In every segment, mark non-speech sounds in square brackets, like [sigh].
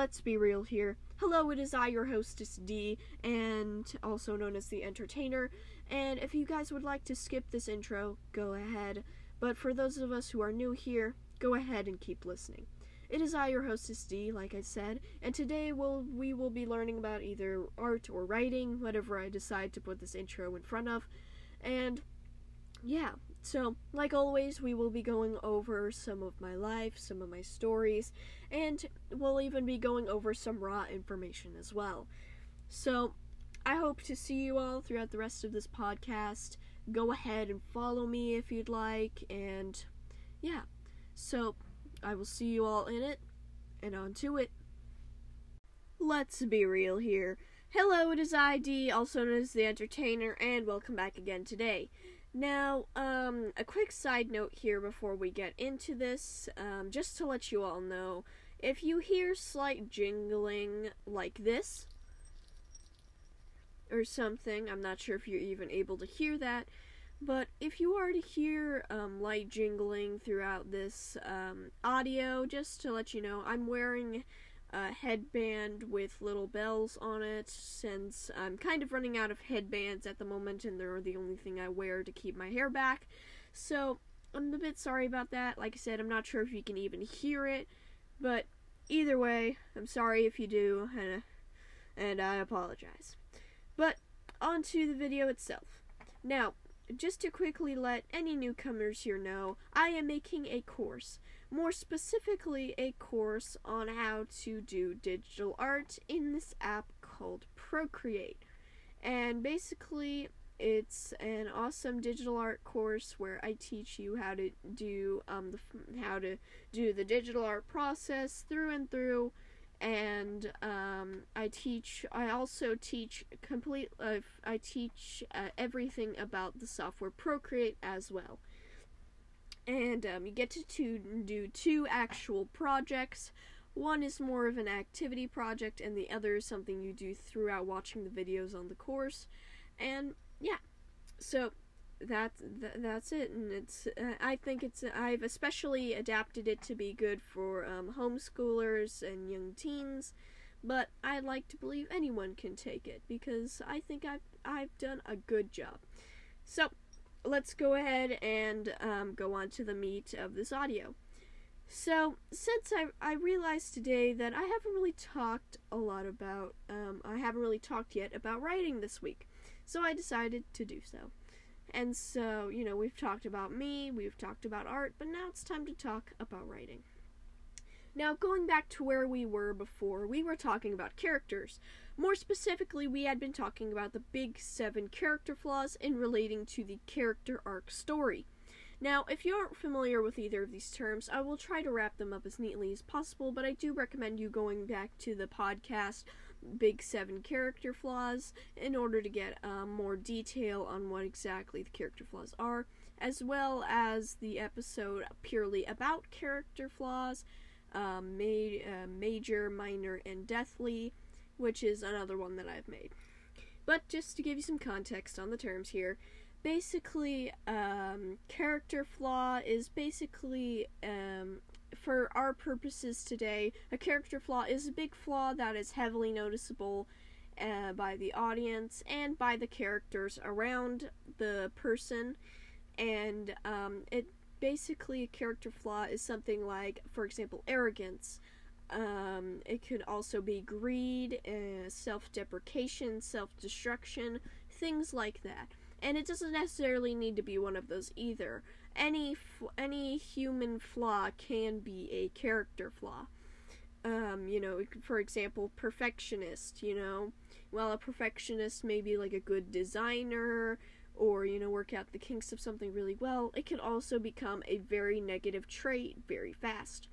let's be real here. Hello, it is I, your hostess D, and also known as the entertainer. And if you guys would like to skip this intro, go ahead. But for those of us who are new here, go ahead and keep listening. It is I, your hostess D, like I said, and today we'll, we will be learning about either art or writing, whatever I decide to put this intro in front of. And yeah, so like always, we will be going over some of my life, some of my stories, and we'll even be going over some raw information as well. So I hope to see you all throughout the rest of this podcast. Go ahead and follow me if you'd like, and yeah. So I will see you all in it, and on to it. Let's be real here. Hello, it is ID, also known as the Entertainer, and welcome back again today. Now, um, a quick side note here before we get into this, um, just to let you all know, if you hear slight jingling like this, or something, I'm not sure if you're even able to hear that, but if you are to hear um, light jingling throughout this um, audio, just to let you know, I'm wearing a headband with little bells on it since I'm kind of running out of headbands at the moment and they're the only thing I wear to keep my hair back. So I'm a bit sorry about that. Like I said, I'm not sure if you can even hear it, but either way, I'm sorry if you do, and, and I apologize. But on to the video itself. Now, just to quickly let any newcomers here know, I am making a course more specifically a course on how to do digital art in this app called Procreate. And basically, it's an awesome digital art course where I teach you how to do um the how to do the digital art process through and through and um, I teach. I also teach complete. Uh, I teach uh, everything about the software Procreate as well and um, you get to, to do two actual projects. One is more of an activity project, and the other is something you do throughout watching the videos on the course. And yeah, so that's that's it, and it's. Uh, I think it's. I've especially adapted it to be good for um, homeschoolers and young teens, but I'd like to believe anyone can take it because I think I've I've done a good job. So let's go ahead and um, go on to the meat of this audio. So, since I, I realized today that I haven't really talked a lot about, um, I haven't really talked yet about writing this week, so I decided to do so. And so, you know, we've talked about me, we've talked about art, but now it's time to talk about writing. Now, going back to where we were before, we were talking about characters. More specifically, we had been talking about the big seven character flaws in relating to the character arc story. Now, if you aren't familiar with either of these terms, I will try to wrap them up as neatly as possible, but I do recommend you going back to the podcast Big Seven Character Flaws in order to get um, more detail on what exactly the character flaws are, as well as the episode purely about character flaws, um, ma- uh, major, minor, and deathly which is another one that I've made. But just to give you some context on the terms here, basically, um, character flaw is basically, um, for our purposes today, a character flaw is a big flaw that is heavily noticeable uh, by the audience and by the characters around the person. And um, it basically, a character flaw is something like, for example, arrogance um, it could also be greed, uh, self deprecation, self destruction, things like that. And it doesn't necessarily need to be one of those either. Any any human flaw can be a character flaw. Um, you know, for example, perfectionist. You know, while a perfectionist may be like a good designer or you know work out the kinks of something really well, it can also become a very negative trait very fast.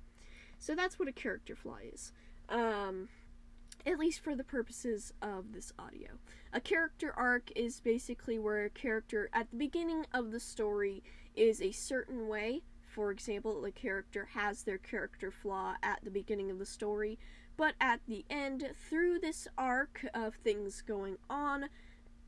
So that's what a character flaw is. Um, at least for the purposes of this audio. A character arc is basically where a character at the beginning of the story is a certain way. For example, the character has their character flaw at the beginning of the story, but at the end, through this arc of things going on,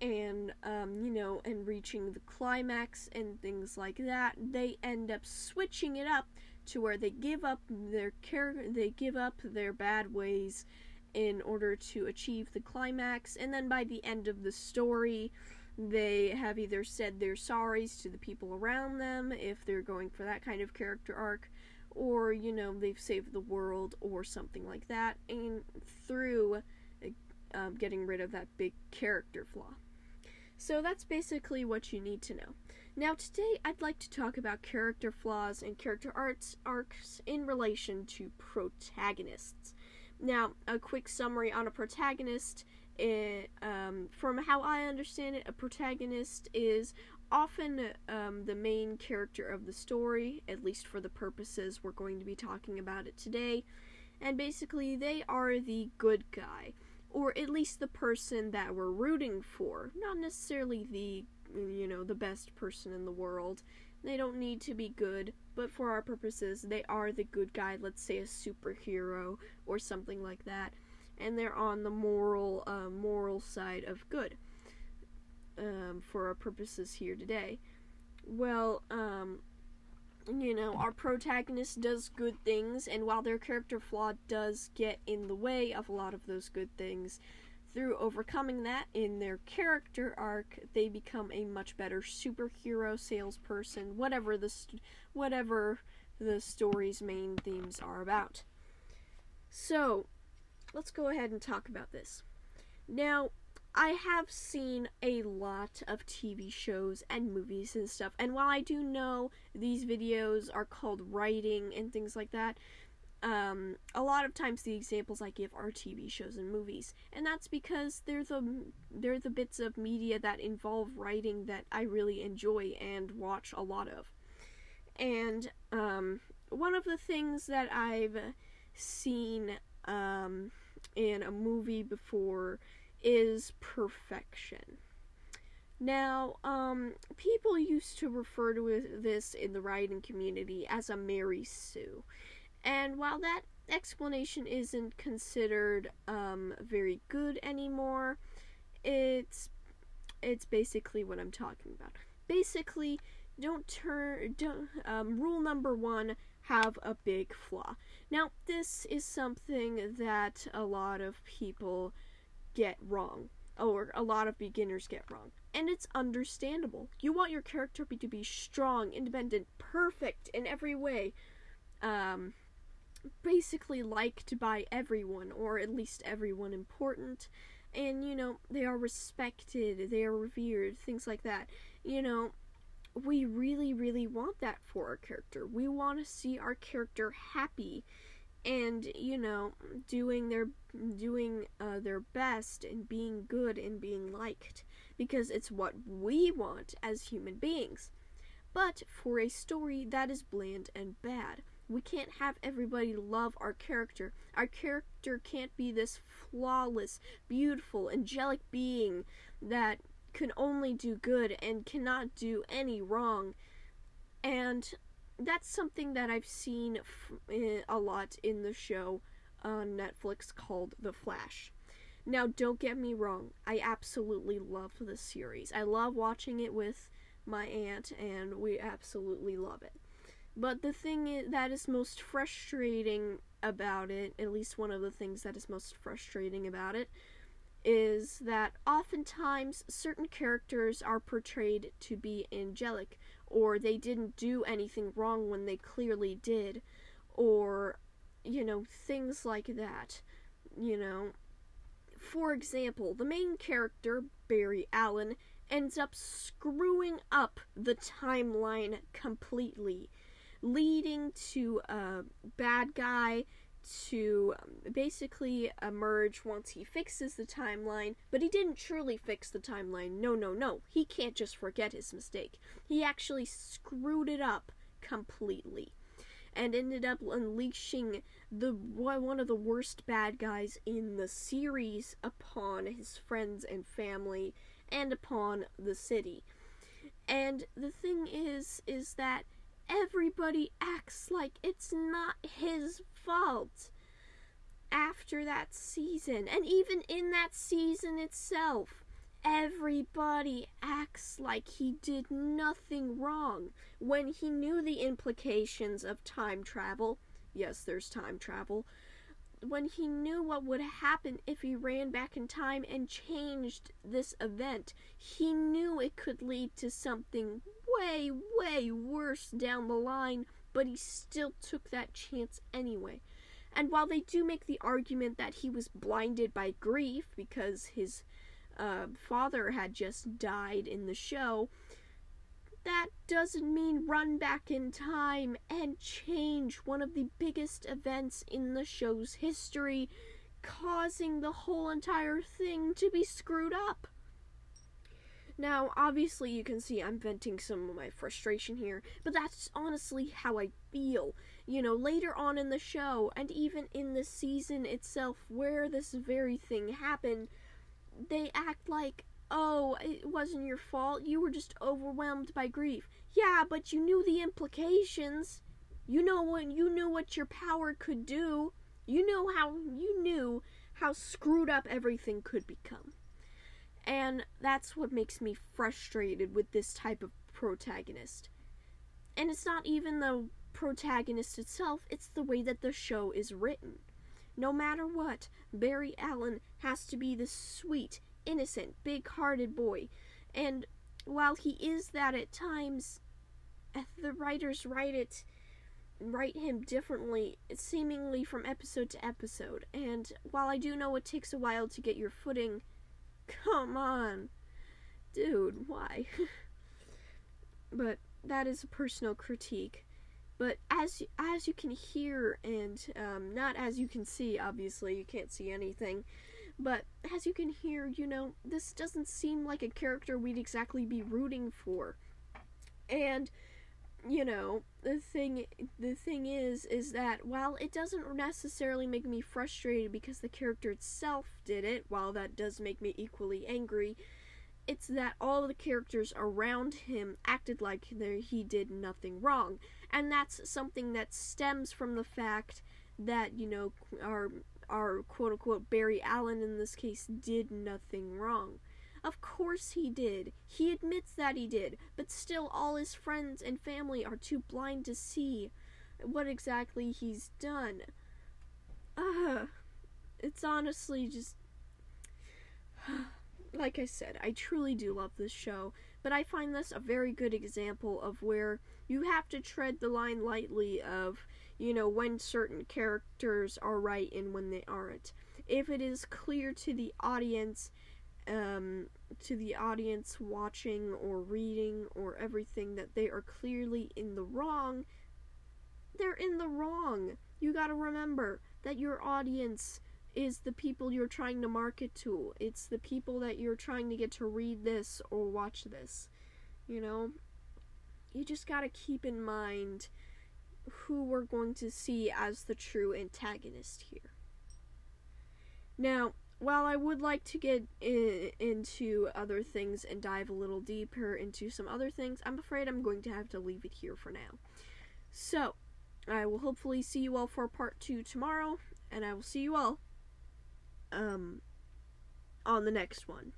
and um, you know, and reaching the climax and things like that, they end up switching it up to where they give up their care they give up their bad ways in order to achieve the climax and then by the end of the story they have either said their sorries to the people around them if they're going for that kind of character arc or you know they've saved the world or something like that and through um, getting rid of that big character flaw. So that's basically what you need to know. Now today i'd like to talk about character flaws and character arts arcs in relation to protagonists now a quick summary on a protagonist it, um, from how i understand it a protagonist is often um, the main character of the story, at least for the purposes we're going to be talking about it today. And basically, they are the good guy, or at least the person that we're rooting for, not necessarily the you know the best person in the world. They don't need to be good, but for our purposes, they are the good guy. Let's say a superhero or something like that, and they're on the moral uh, moral side of good um, for our purposes here today. Well, um, you know, our protagonist does good things, and while their character flaw does get in the way of a lot of those good things, through overcoming that in their character arc, they become a much better superhero, salesperson, whatever the st- whatever the story's main themes are about. So, let's go ahead and talk about this. Now, I have seen a lot of TV shows and movies and stuff, and while I do know these videos are called writing and things like that, um, a lot of times the examples I give are TV shows and movies, and that's because they're the they're the bits of media that involve writing that I really enjoy and watch a lot of. And um, one of the things that I've seen um, in a movie before is perfection. Now, um, people used to refer to this in the writing community as a Mary Sue. And while that explanation isn't considered um, very good anymore, it's it's basically what I'm talking about. Basically, don't turn don't um, rule number one have a big flaw. Now, this is something that a lot of people get wrong, or a lot of beginners get wrong. And it's understandable. You want your character to be strong, independent, perfect in every way. Um, basically liked by everyone, or at least everyone important. And, you know, they are respected, they are revered, things like that. You know, we really, really want that for our character. We want to see our character happy and you know doing their doing uh, their best and being good and being liked because it's what we want as human beings but for a story that is bland and bad we can't have everybody love our character our character can't be this flawless beautiful angelic being that can only do good and cannot do any wrong and that's something that I've seen f- eh, a lot in the show on Netflix called The Flash. Now, don't get me wrong, I absolutely love the series. I love watching it with my aunt, and we absolutely love it. But the thing is, that is most frustrating about it, at least one of the things that is most frustrating about it, is that oftentimes certain characters are portrayed to be angelic, or they didn't do anything wrong when they clearly did, or, you know, things like that. You know, for example, the main character, Barry Allen, ends up screwing up the timeline completely, leading to a bad guy to basically emerge once he fixes the timeline, but he didn't truly fix the timeline. No, no, no. He can't just forget his mistake. He actually screwed it up completely and ended up unleashing the one of the worst bad guys in the series upon his friends and family and upon the city. And the thing is is that everybody acts like it's not his fault after that season. And even in that season itself, everybody acts like he did nothing wrong when he knew the implications of time travel. Yes, there's time travel. When he knew what would happen if he ran back in time and changed this event, he knew it could lead to something way, way worse down the line, but he still took that chance anyway. And while they do make the argument that he was blinded by grief because his uh, father had just died in the show, that doesn't mean run back in time and change one of the biggest events in the show's history, causing the whole entire thing to be screwed up. Now, obviously, you can see I'm venting some of my frustration here, but that's honestly how I feel. You know, later on in the show, and even in the season itself, where this very thing happened, they act like, oh, it wasn't your fault. You were just overwhelmed by grief. Yeah, but you knew the implications. You know what you knew what your power could do. You know how you knew how screwed up everything could become. And that's what makes me frustrated with this type of protagonist. And it's not even the protagonist itself, it's the way that the show is written. No matter what, Barry Allen has to be the sweet, innocent, big hearted boy. And while he is that at times, eh, the writers write it write him differently, seemingly from episode to episode. And while I do know it takes a while to get your footing, come on. Dude, why? [laughs] but that is a personal critique. But as as you can hear and um, not as you can see, obviously you can't see anything, but as you can hear, you know this doesn't seem like a character we'd exactly be rooting for, and you know the thing the thing is is that while it doesn't necessarily make me frustrated because the character itself did it, while that does make me equally angry, it's that all the characters around him acted like he did nothing wrong and that's something that stems from the fact that you know our our quote unquote Barry Allen in this case did nothing wrong. Of course he did. He admits that he did, but still all his friends and family are too blind to see what exactly he's done. Uh, it's honestly just [sighs] like I said, I truly do love this show, but I find this a very good example of where you have to tread the line lightly of, you know, when certain characters are right and when they aren't. If it is clear to the audience, um, to the audience watching or reading or everything that they are clearly in the wrong, they're in the wrong. You gotta remember that your audience is the people you're trying to market to. It's the people that you're trying to get to read this or watch this. You know? you just gotta keep in mind who we're going to see as the true antagonist here. Now, while I would like to get in, into other things and dive a little deeper into some other things, I'm afraid I'm going to have to leave it here for now. So, I will hopefully see you all for part two tomorrow, and I will see you all um, on the next one.